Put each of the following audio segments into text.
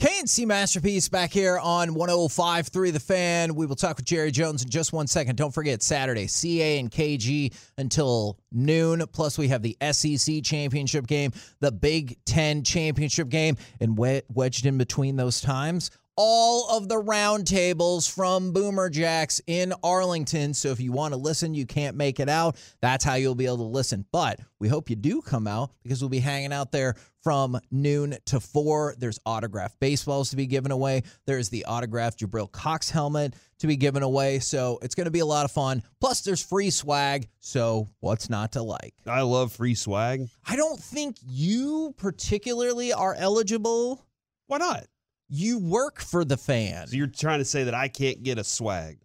KNC Masterpiece back here on 105.3 The Fan. We will talk with Jerry Jones in just one second. Don't forget, Saturday, CA and KG until noon. Plus, we have the SEC championship game, the Big Ten championship game, and wedged in between those times, all of the roundtables from Boomer Jacks in Arlington. So if you want to listen, you can't make it out. That's how you'll be able to listen. But we hope you do come out because we'll be hanging out there from noon to four. There's autographed baseballs to be given away. There's the autographed Jabril Cox helmet to be given away. So it's going to be a lot of fun. Plus, there's free swag. So what's not to like? I love free swag. I don't think you particularly are eligible. Why not? You work for the fan. So you're trying to say that I can't get a swag?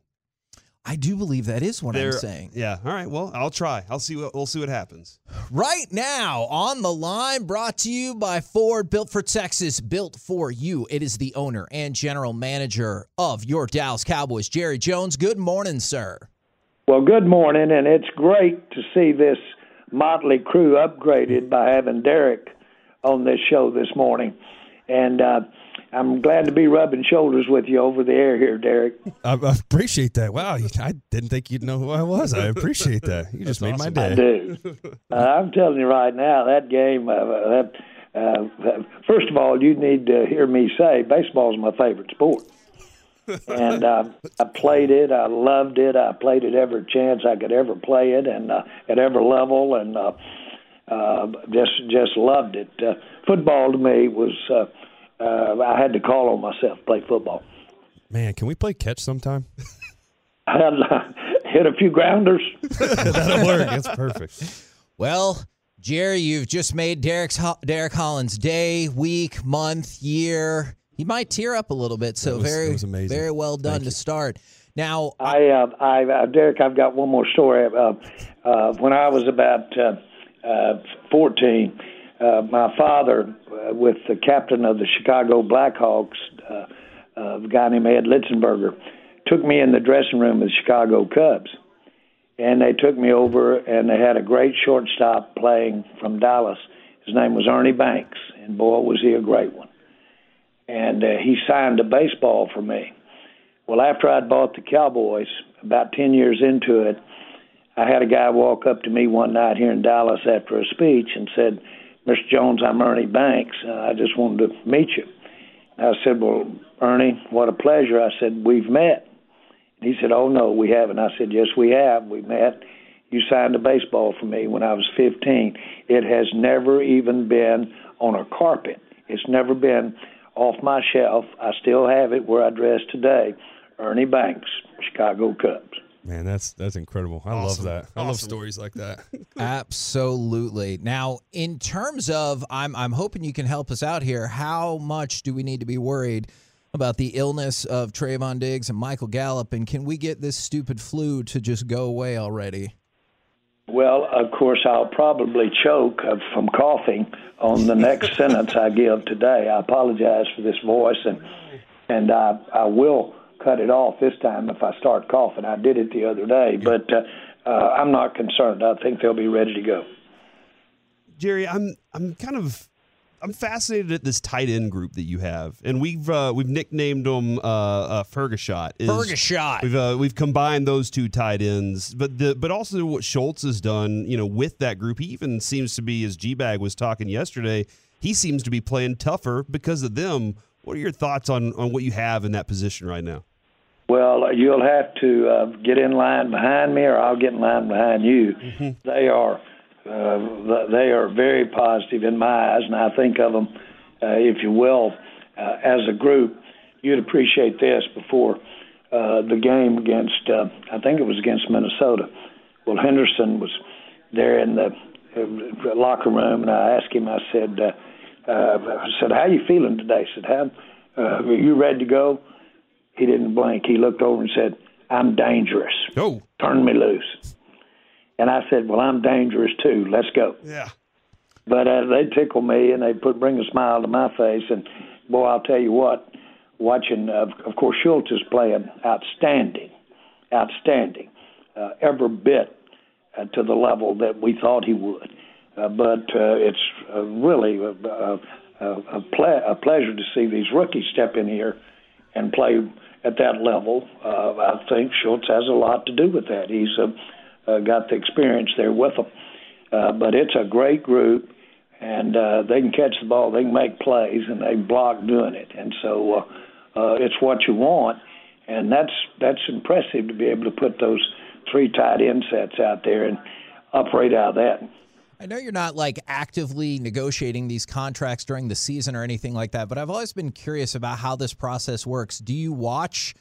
I do believe that is what There- I'm saying. Yeah. All right. Well, I'll try. I'll see what we'll see what happens. Right now, on the line, brought to you by Ford, built for Texas, built for you. It is the owner and general manager of your Dallas Cowboys, Jerry Jones. Good morning, sir. Well, good morning, and it's great to see this motley crew upgraded by having Derek on this show this morning. And uh, I'm glad to be rubbing shoulders with you over the air here, Derek. I, I appreciate that. Wow, I didn't think you'd know who I was. I appreciate that. You just made my day. I day. do. Uh, I'm telling you right now, that game, uh, that, uh, first of all, you need to hear me say baseball is my favorite sport. and uh, I played it. I loved it. I played it every chance I could ever play it, and uh, at every level, and uh, uh, just just loved it. Uh, football to me was uh, uh, I had to call on myself to play football. Man, can we play catch sometime? I had, uh, hit a few grounders. That'll work. That's perfect. Well, Jerry, you've just made Derek's Derek Holland's day, week, month, year. He might tear up a little bit. So was- very, that was amazing. very well done Thank to you. start. Now, I, uh, I, uh, Derek, I've got one more story. Uh, uh, when I was about uh, uh, 14, uh, my father, uh, with the captain of the Chicago Blackhawks, uh, a guy named Ed Litzenberger, took me in the dressing room of the Chicago Cubs. And they took me over, and they had a great shortstop playing from Dallas. His name was Ernie Banks, and boy, was he a great one. And uh, he signed a baseball for me. Well, after I'd bought the Cowboys, about 10 years into it, I had a guy walk up to me one night here in Dallas after a speech and said, Mr. Jones, I'm Ernie Banks. Uh, I just wanted to meet you. I said, Well, Ernie, what a pleasure. I said, We've met. And he said, Oh, no, we haven't. I said, Yes, we have. We met. You signed a baseball for me when I was 15. It has never even been on a carpet, it's never been off my shelf. I still have it where I dress today. Ernie Banks, Chicago Cubs. Man, that's that's incredible. I Awesome. love that. I love stories like that. Absolutely. Now, in terms of, I'm, I'm hoping you can help us out here. How much do we need to be worried about the illness of Trevon Diggs and Michael Gallup? And can we get this stupid flu to just go away already? Well, of course, I'll probably choke uh, from coughing on the next sentence I give today. I apologize for this voice, and and I I will cut it off this time if I start coughing. I did it the other day, but uh, uh, I'm not concerned. I think they'll be ready to go. Jerry, I'm I'm kind of I'm fascinated at this tight end group that you have, and we've uh, we've nicknamed them uh, uh, Fergashot. Is- Fergashot. We've uh, we've combined those two tight ends, but the but also what Schultz has done, you know, with that group. He even seems to be, as G Bag was talking yesterday, he seems to be playing tougher because of them. What are your thoughts on on what you have in that position right now? Well, you'll have to uh, get in line behind me, or I'll get in line behind you. They are uh, they are very positive in my eyes, and I think of them, uh, if you will, uh, as a group, you'd appreciate this before uh, the game against, uh, I think it was against Minnesota. Well, Henderson was there in the uh, locker room, and I asked him. I said, uh, uh, "I said, how you feeling today?" I said, "How uh, are you ready to go?" He didn't blink. He looked over and said, "I'm dangerous. Oh, Turn me loose." And I said, "Well, I'm dangerous too. Let's go." yeah. But uh, they tickle me and they put bring a smile to my face. And boy, I'll tell you what, watching, uh, of course, Schultz is playing outstanding, outstanding, uh, every bit uh, to the level that we thought he would. Uh, but uh, it's uh, really a, a, a, ple- a pleasure to see these rookies step in here and play at that level. Uh, I think Schultz has a lot to do with that. He's uh, uh, got the experience there with them. Uh, but it's a great group, and uh, they can catch the ball, they can make plays, and they block doing it. And so uh, uh, it's what you want, and that's that's impressive to be able to put those three tight end sets out there and operate out of that. I know you're not like actively negotiating these contracts during the season or anything like that, but I've always been curious about how this process works. Do you watch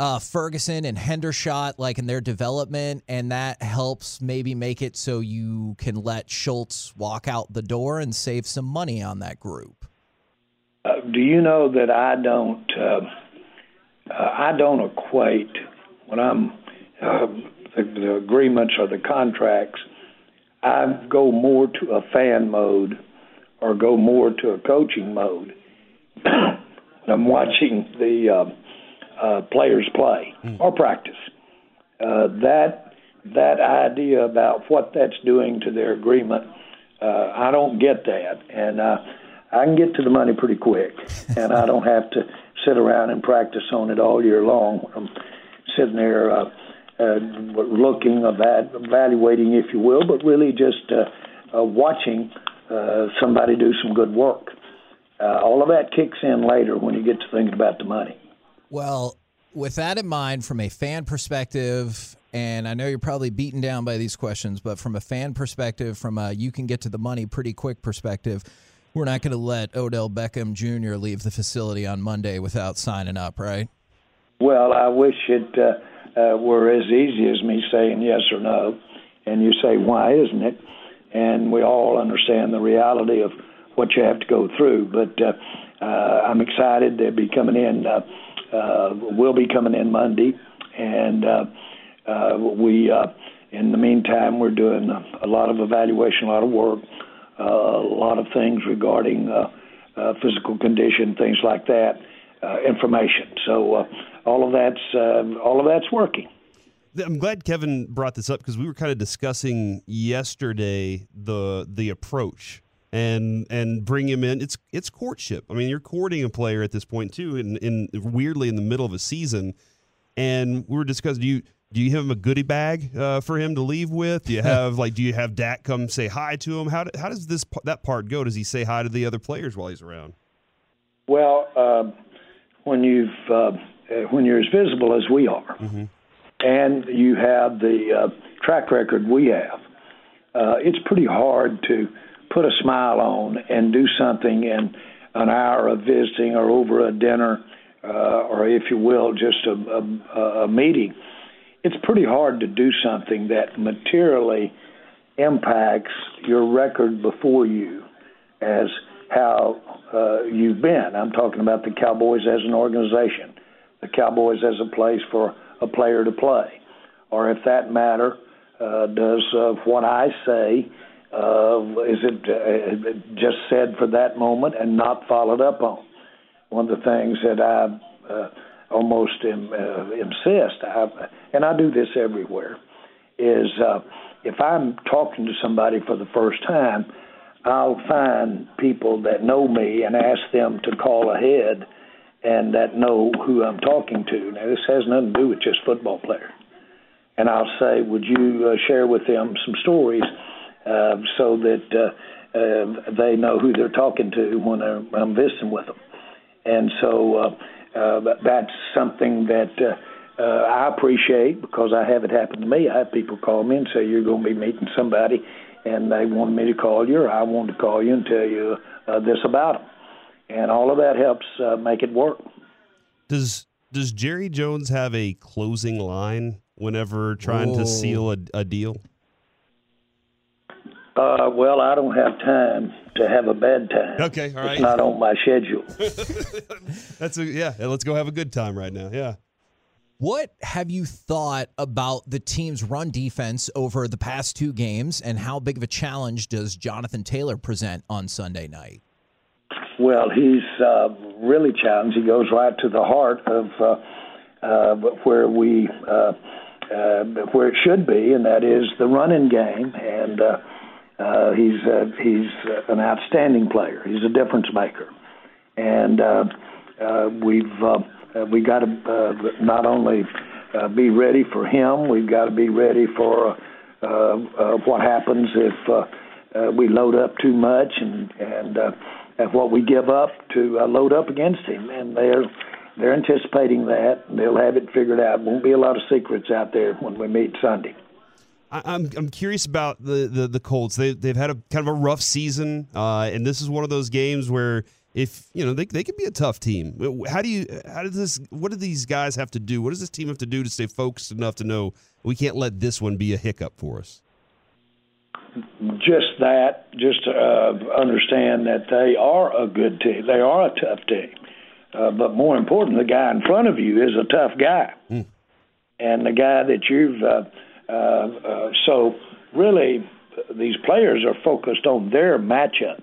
uh, Ferguson and Hendershot like in their development, and that helps maybe make it so you can let Schultz walk out the door and save some money on that group? Uh, do you know that I don't uh, uh, I don't equate when I'm uh, the, the agreements or the contracts. I go more to a fan mode or go more to a coaching mode. I'm watching the uh, uh, players play or practice. Uh, that that idea about what that's doing to their agreement, uh, I don't get that, and uh, I can get to the money pretty quick, and I don't have to sit around and practice on it all year long. I'm sitting there uh, uh, looking, eva- evaluating, if you will, but really just uh, uh, watching uh, somebody do some good work. Uh, all of that kicks in later when you get to thinking about the money. Well, with that in mind, from a fan perspective, and I know you're probably beaten down by these questions, but from a fan perspective, from a you can get to the money pretty quick perspective, we're not going to let Odell Beckham Jr. leave the facility on Monday without signing up, right? Well, I wish it uh, uh, were as easy as me saying yes or no. And you say, why isn't it? And we all understand the reality of what you have to go through. But uh, uh, I'm excited. They'll be coming in, uh, uh, will be coming in Monday. And uh, uh, we, uh, in the meantime, we're doing a, a lot of evaluation, a lot of work, uh, a lot of things regarding uh, uh, physical condition, things like that, uh, information. So uh, all of that's uh, all of that's working. I'm glad Kevin brought this up because we were kind of discussing yesterday the the approach and and bring him in. It's it's courtship. I mean, you're courting a player at this point too, and in, weirdly in the middle of a season. And we were discussing do you do you have him a goodie bag uh, for him to leave with? Do you have like do you have Dak come say hi to him? How do, how does this that part go? Does he say hi to the other players while he's around? Well, uh, when you've uh, when you're as visible as we are, and you have the uh, track record we have, uh, it's pretty hard to put a smile on and do something in an hour of visiting or over a dinner, uh, or if you will, just a, a, a meeting. It's pretty hard to do something that materially impacts your record before you as how uh, you've been. I'm talking about the Cowboys as an organization, the Cowboys as a place for a player to play, or if that matter, uh, does uh, what I say uh, is it uh, just said for that moment and not followed up on? One of the things that I uh, almost im- uh, insist, I, and I do this everywhere, is uh, if I'm talking to somebody for the first time, I'll find people that know me and ask them to call ahead and that know who I'm talking to. Now, this has nothing to do with just football players. And I'll say, would you uh, share with them some stories uh, so that uh, uh, they know who they're talking to when I'm, I'm visiting with them? And so uh, uh, that's something that uh, uh, I appreciate because I have it happen to me. I have people call me and say, you're going to be meeting somebody, and they wanted me to call you, or I wanted to call you and tell you uh, this about them. And all of that helps uh, make it work. Does does Jerry Jones have a closing line whenever trying to seal a, a deal? Uh, well, I don't have time to have a bad time. Okay, all right. It's not on my schedule. That's a yeah. Let's go have a good time right now. Yeah. What have you thought about the team's run defense over the past two games, and how big of a challenge does Jonathan Taylor present on Sunday night? Well, he's uh, really challenged. He goes right to the heart of uh, uh, where we uh, uh, where it should be, and that is the running game. And uh, uh, he's uh, he's uh, an outstanding player. He's a difference maker, and uh, uh, we've uh, uh, we got to uh, not only uh, be ready for him, we've got to be ready for uh, uh, what happens if uh, uh, we load up too much and and uh, at what we give up to uh, load up against him, and they're they're anticipating that. They'll have it figured out. Won't be a lot of secrets out there when we meet Sunday. I'm I'm curious about the the, the Colts. They they've had a kind of a rough season, uh, and this is one of those games where if you know they they can be a tough team. How do you how does this? What do these guys have to do? What does this team have to do to stay focused enough to know we can't let this one be a hiccup for us? Just that, just to, uh, understand that they are a good team. They are a tough team. Uh, but more important, the guy in front of you is a tough guy, and the guy that you've. Uh, uh, uh, so really, these players are focused on their matchups.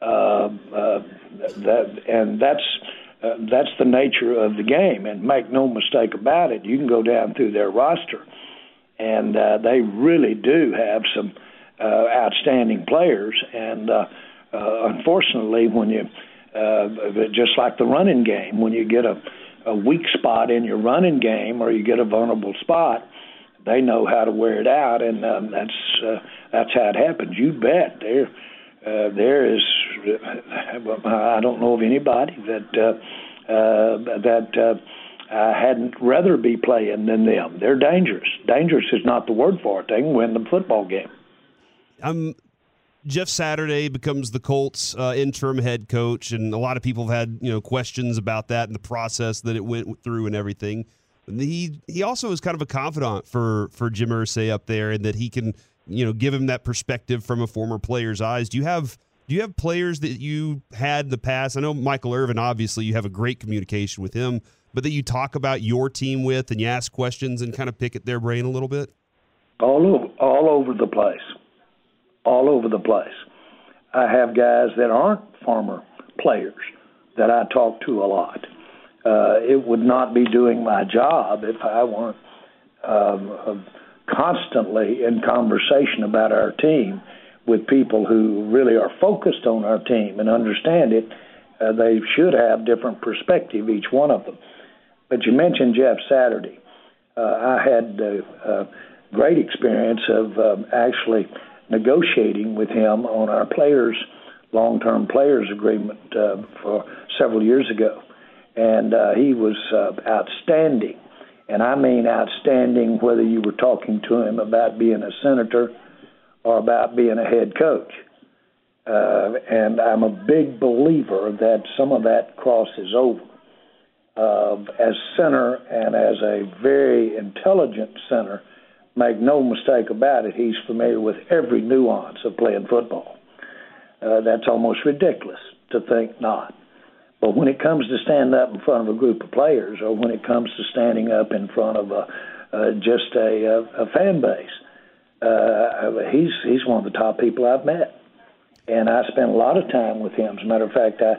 Uh, uh, that and that's uh, that's the nature of the game. And make no mistake about it, you can go down through their roster, and uh, they really do have some uh, outstanding players. And uh, uh, unfortunately, when you uh, just like the running game, when you get a, a weak spot in your running game or you get a vulnerable spot, they know how to wear it out, and um, that's uh, that's how it happens. You bet. There, uh, there is. I don't know of anybody that uh, uh, that uh, I hadn't rather be playing than them. They're dangerous. Dangerous is not the word for it. They can win the football game. Um, Jeff Saturday becomes the Colts uh, interim head coach, and a lot of people have had you know questions about that and the process that it went through and everything. He he also is kind of a confidant for for Jim Irsay up there, and that he can you know give him that perspective from a former player's eyes. Do you have do you have players that you had in the past? I know Michael Irvin, obviously, you have a great communication with him, but that you talk about your team with and you ask questions and kind of pick at their brain a little bit. all over, all over the place, all over the place. I have guys that aren't former players that I talk to a lot. Uh, it would not be doing my job if I weren't um, constantly in conversation about our team with people who really are focused on our team and understand it. Uh, they should have different perspective, each one of them. But you mentioned Jeff Saturday. Uh, I had uh, uh, great experience of um, actually negotiating with him on our players long-term players agreement uh, for several years ago, and uh, he was uh, outstanding. And I mean outstanding whether you were talking to him about being a senator or about being a head coach. Uh, and I'm a big believer that some of that crosses over. Uh, as center and as a very intelligent center, make no mistake about it, he's familiar with every nuance of playing football. Uh, that's almost ridiculous to think not. But when it comes to standing up in front of a group of players, or when it comes to standing up in front of a, uh, just a, a, a fan base, uh, he's he's one of the top people I've met, and I spent a lot of time with him. As a matter of fact, I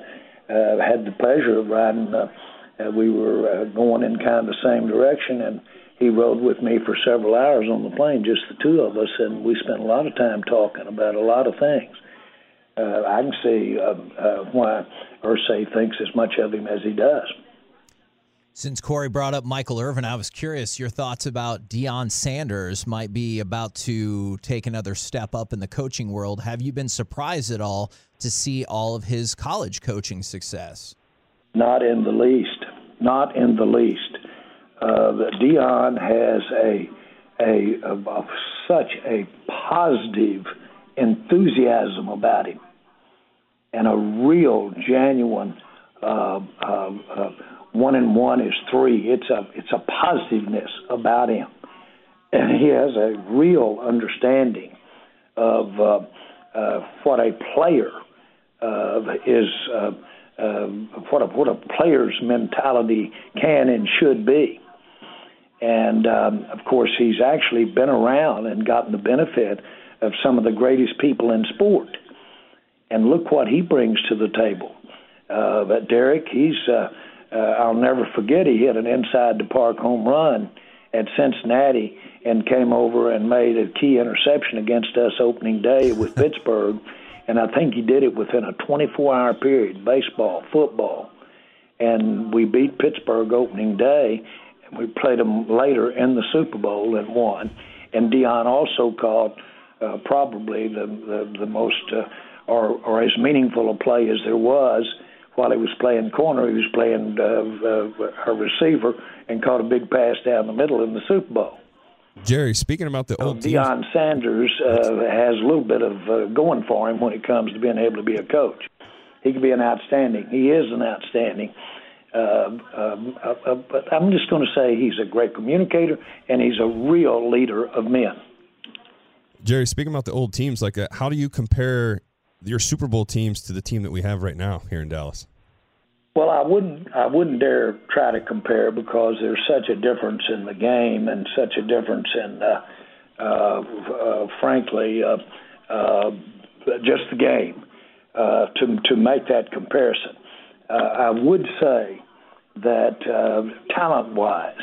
uh, had the pleasure of riding. Uh, uh, we were uh, going in kind of the same direction, and he rode with me for several hours on the plane, just the two of us, and we spent a lot of time talking about a lot of things. Uh, I can see uh, uh, why Irsay thinks as much of him as he does. Since Corey brought up Michael Irvin, I was curious your thoughts about Deion Sanders might be about to take another step up in the coaching world. Have you been surprised at all to see all of his college coaching success? Not in the least. Not in the least. Uh, Deion has a, a, a, a such a positive enthusiasm about him. and a real genuine uh, uh, uh, one and one is three. It's a it's a positiveness about him, and he has a real understanding of uh, uh, what a player uh, is. Uh, uh, what a what a player's mentality can and should be, and um, of course he's actually been around and gotten the benefit of some of the greatest people in sport, and look what he brings to the table. Uh, but Derek, he's uh, uh, I'll never forget he hit an inside the park home run at Cincinnati and came over and made a key interception against us opening day with Pittsburgh. And I think he did it within a 24 hour period baseball, football. And we beat Pittsburgh opening day. And we played them later in the Super Bowl and won. And Deion also caught uh, probably the, the, the most uh, or, or as meaningful a play as there was while he was playing corner, he was playing uh, uh, a receiver and caught a big pass down the middle in the Super Bowl. Jerry, speaking about the old teams, Deion Sanders uh, has a little bit of uh, going for him when it comes to being able to be a coach. He can be an outstanding. He is an outstanding. Uh, um, uh, uh, but I'm just going to say he's a great communicator and he's a real leader of men. Jerry, speaking about the old teams, like uh, how do you compare your Super Bowl teams to the team that we have right now here in Dallas? Well, I wouldn't. I wouldn't dare try to compare because there's such a difference in the game and such a difference in, uh, uh, uh, frankly, uh, uh, just the game uh, to to make that comparison. Uh, I would say that uh, talent-wise,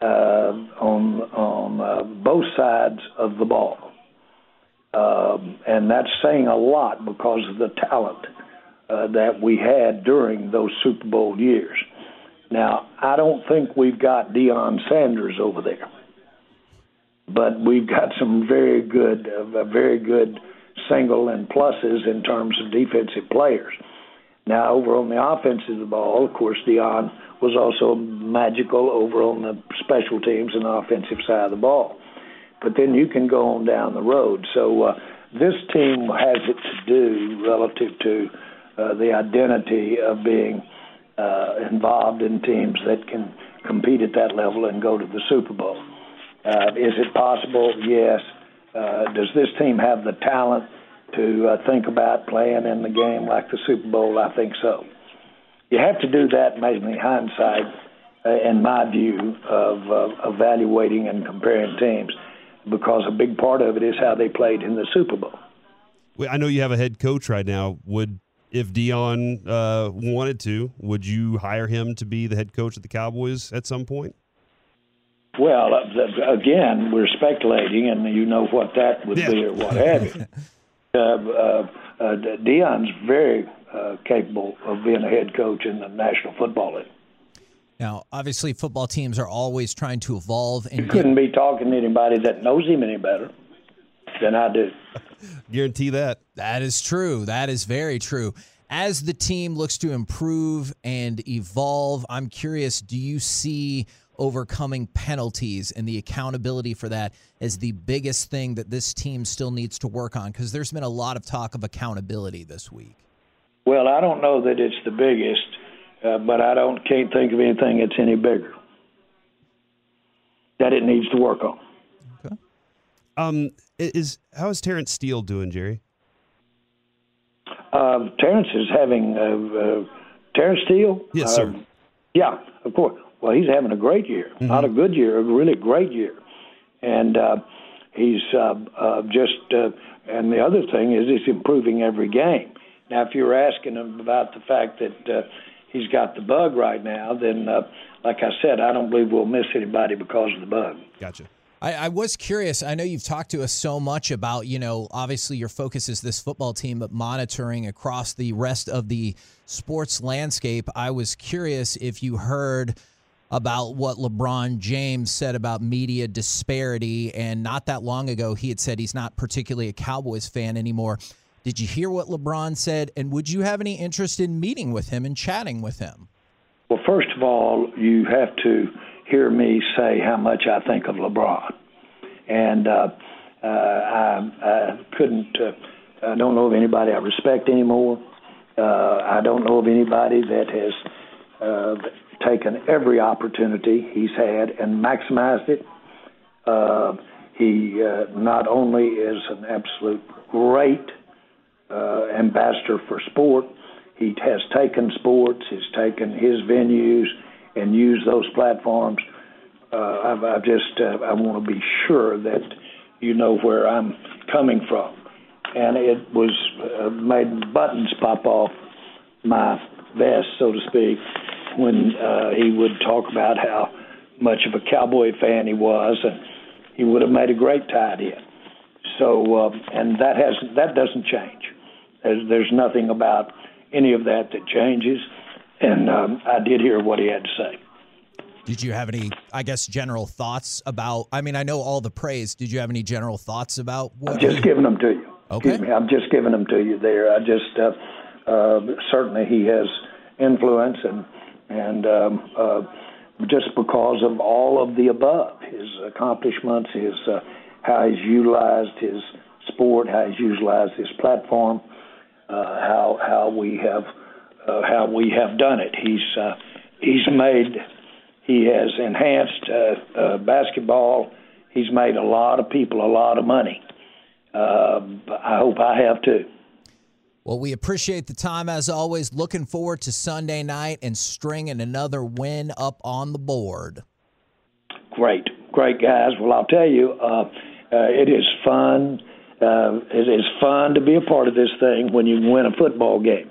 uh, on on uh, both sides of the ball, um, and that's saying a lot because of the talent uh, that we had during those Super Bowl years. Now, I don't think we've got Deion Sanders over there, but we've got some very good, uh, very good single and pluses in terms of defensive players. Now, over on the offensive of the ball, of course, Deion was also magical over on the special teams and offensive side of the ball but then you can go on down the road. So uh, this team has it to do relative to uh, the identity of being uh, involved in teams that can compete at that level and go to the Super Bowl. Uh, is it possible? Yes. Uh, does this team have the talent to uh, think about playing in the game like the Super Bowl? I think so. You have to do that, mainly hindsight, uh, in my view, of uh, evaluating and comparing teams because a big part of it is how they played in the Super Bowl. I know you have a head coach right now. Would if Deion uh, wanted to, would you hire him to be the head coach of the Cowboys at some point? Well, uh, again, we're speculating, and you know what that would yeah. be or what have you. uh, uh, uh, Deion's very uh, capable of being a head coach in the National Football League. Now, obviously, football teams are always trying to evolve. And you couldn't get... be talking to anybody that knows him any better than I do. Guarantee that. That is true. That is very true. As the team looks to improve and evolve, I'm curious do you see overcoming penalties and the accountability for that as the biggest thing that this team still needs to work on? Because there's been a lot of talk of accountability this week. Well, I don't know that it's the biggest uh, but I don't can't think of anything that's any bigger that it needs to work on. Um, is how is Terence Steele doing, Jerry? Uh, Terence is having uh, uh, Terence Steele. Yes, sir. Uh, yeah, of course. Well, he's having a great year, mm-hmm. not a good year, a really great year, and uh, he's uh, uh, just. Uh, and the other thing is, he's improving every game. Now, if you were asking him about the fact that uh, he's got the bug right now, then, uh, like I said, I don't believe we'll miss anybody because of the bug. Gotcha. I, I, was curious. I know you've talked to us so much about, you know, obviously your focus is this football team, but monitoring across the rest of the sports landscape. I was curious if you heard about what LeBron James said about media disparity. And not that long ago, he had said he's not particularly a Cowboys fan anymore. Did you hear what LeBron said? And would you have any interest in meeting with him and chatting with him? Well, first of all, you have to hear me say how much I think of LeBron. And uh, uh, I, I couldn't, uh, I don't know of anybody I respect anymore. Uh, I don't know of anybody that has uh, taken every opportunity he's had and maximized it. Uh, he uh, not only is an absolute great uh, ambassador for sport, he has taken sports, he's taken his venues and use those platforms. Uh, I've, I've just uh, I want to be sure that you know where I'm coming from, and it was uh, made buttons pop off my vest, so to speak, when uh, he would talk about how much of a cowboy fan he was, and he would have made a great tight end. So, uh, and that has that doesn't change. There's, there's nothing about any of that that changes. And um, I did hear what he had to say. Did you have any, I guess, general thoughts about? I mean, I know all the praise. Did you have any general thoughts about what? I'm just he- giving them to you. Okay. Excuse me. I'm just giving them to you there. I just uh, uh, certainly he has influence and and um, uh, just because of all of the above, his accomplishments, his uh, how he's utilized his sport, how he's utilized his platform, uh, how how we have uh, how we have done it. He's uh, he's made he has enhanced uh, uh, basketball. He's made a lot of people a lot of money. Uh, I hope I have too. Well, we appreciate the time as always. Looking forward to Sunday night and stringing another win up on the board. Great, great guys. Well, I'll tell you, uh, uh, it is fun. Uh, it is fun to be a part of this thing when you win a football game.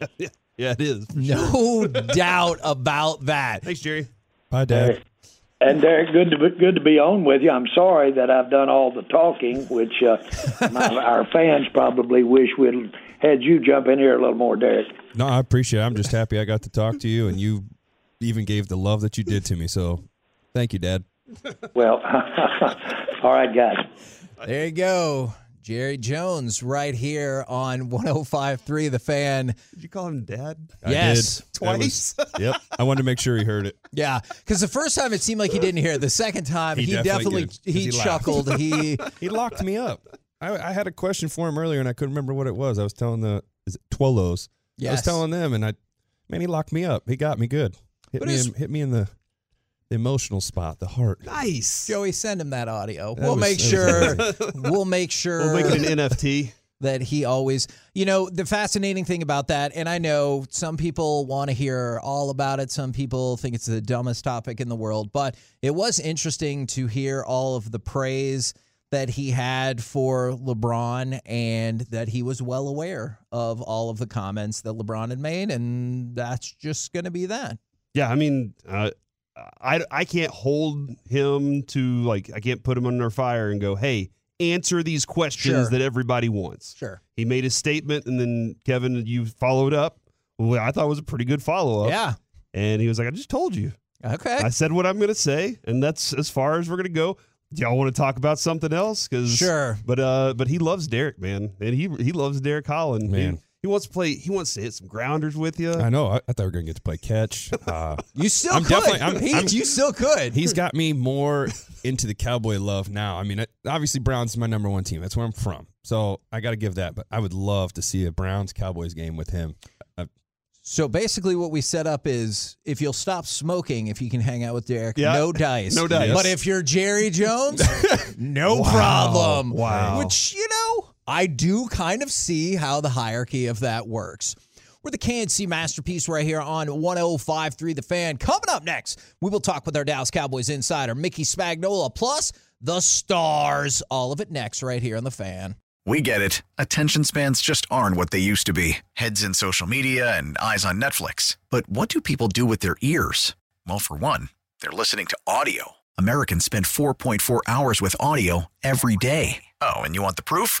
Yeah, it is. No doubt about that. Thanks, Jerry. Bye, Dad. And Derek, good to be, good to be on with you. I'm sorry that I've done all the talking, which uh, my, our fans probably wish we'd had you jump in here a little more, Derek. No, I appreciate it. I'm just happy I got to talk to you, and you even gave the love that you did to me. So, thank you, Dad. Well, all right, guys. There you go. Jerry Jones right here on 1053 The Fan. Did you call him Dad? I Yes. did. That was- yep. I wanted to make sure he heard it. Yeah, because the first time it seemed like he didn't hear it. The second time he, He definitely, definitely he, he chuckled. He He locked me up. I, I had a question for him earlier, and I couldn't remember what it was. I was telling the is it Twolos. I was telling them, and I, man, he locked me up. He got me good. Hit But me, it's- in, hit me in the, the emotional spot, the heart. Nice. Joey send him that audio. That we'll was- make that sure we'll make sure We'll make it an NFT. that he always you know the fascinating thing about that and i know some people want to hear all about it some people think it's the dumbest topic in the world but it was interesting to hear all of the praise that he had for lebron and that he was well aware of all of the comments that lebron had made and that's just going to be that Yeah, I mean, uh, I I can't hold him to like I can't put him under fire and go, hey, answer these questions Sure. that everybody wants. sure He made a statement, and then Kevin, you followed up. Well, I thought it was a pretty good follow up. yeah and he was like, I just told you. okay I said what I'm going to say, and that's as far as we're going to go. Do y'all want to talk about something else? Because Sure. but uh, but he loves Derek, man, and he he loves Derek Holland, Man. He, he wants to play. He wants to hit some grounders with you. I know. I, I thought we were gonna get to play catch. Uh, you still I'm could definitely- I'm- He- I'm- you still could he's got me more into the cowboy love now. I mean, it- obviously Browns is my number one team. That's where I'm from. So I got to give that. But I would love to see a Browns Cowboys game with him. Uh, So basically, what we set up is if you'll stop smoking, if you can hang out with Derek, Yeah. no dice. No dice. But if you're Jerry Jones, no Wow. problem. Wow. Which, you know, I do kind of see how the hierarchy of that works. We're the KNC Masterpiece right here on 1053 The Fan. Coming up next, we will talk with our Dallas Cowboys insider, Mickey Spagnola, plus the stars. All of it next, right here on The Fan. We get it. Attention spans just aren't what they used to be heads in social media and eyes on Netflix. But what do people do with their ears? Well, for one, they're listening to audio. Americans spend 4.4 hours with audio every day. Oh, and you want the proof?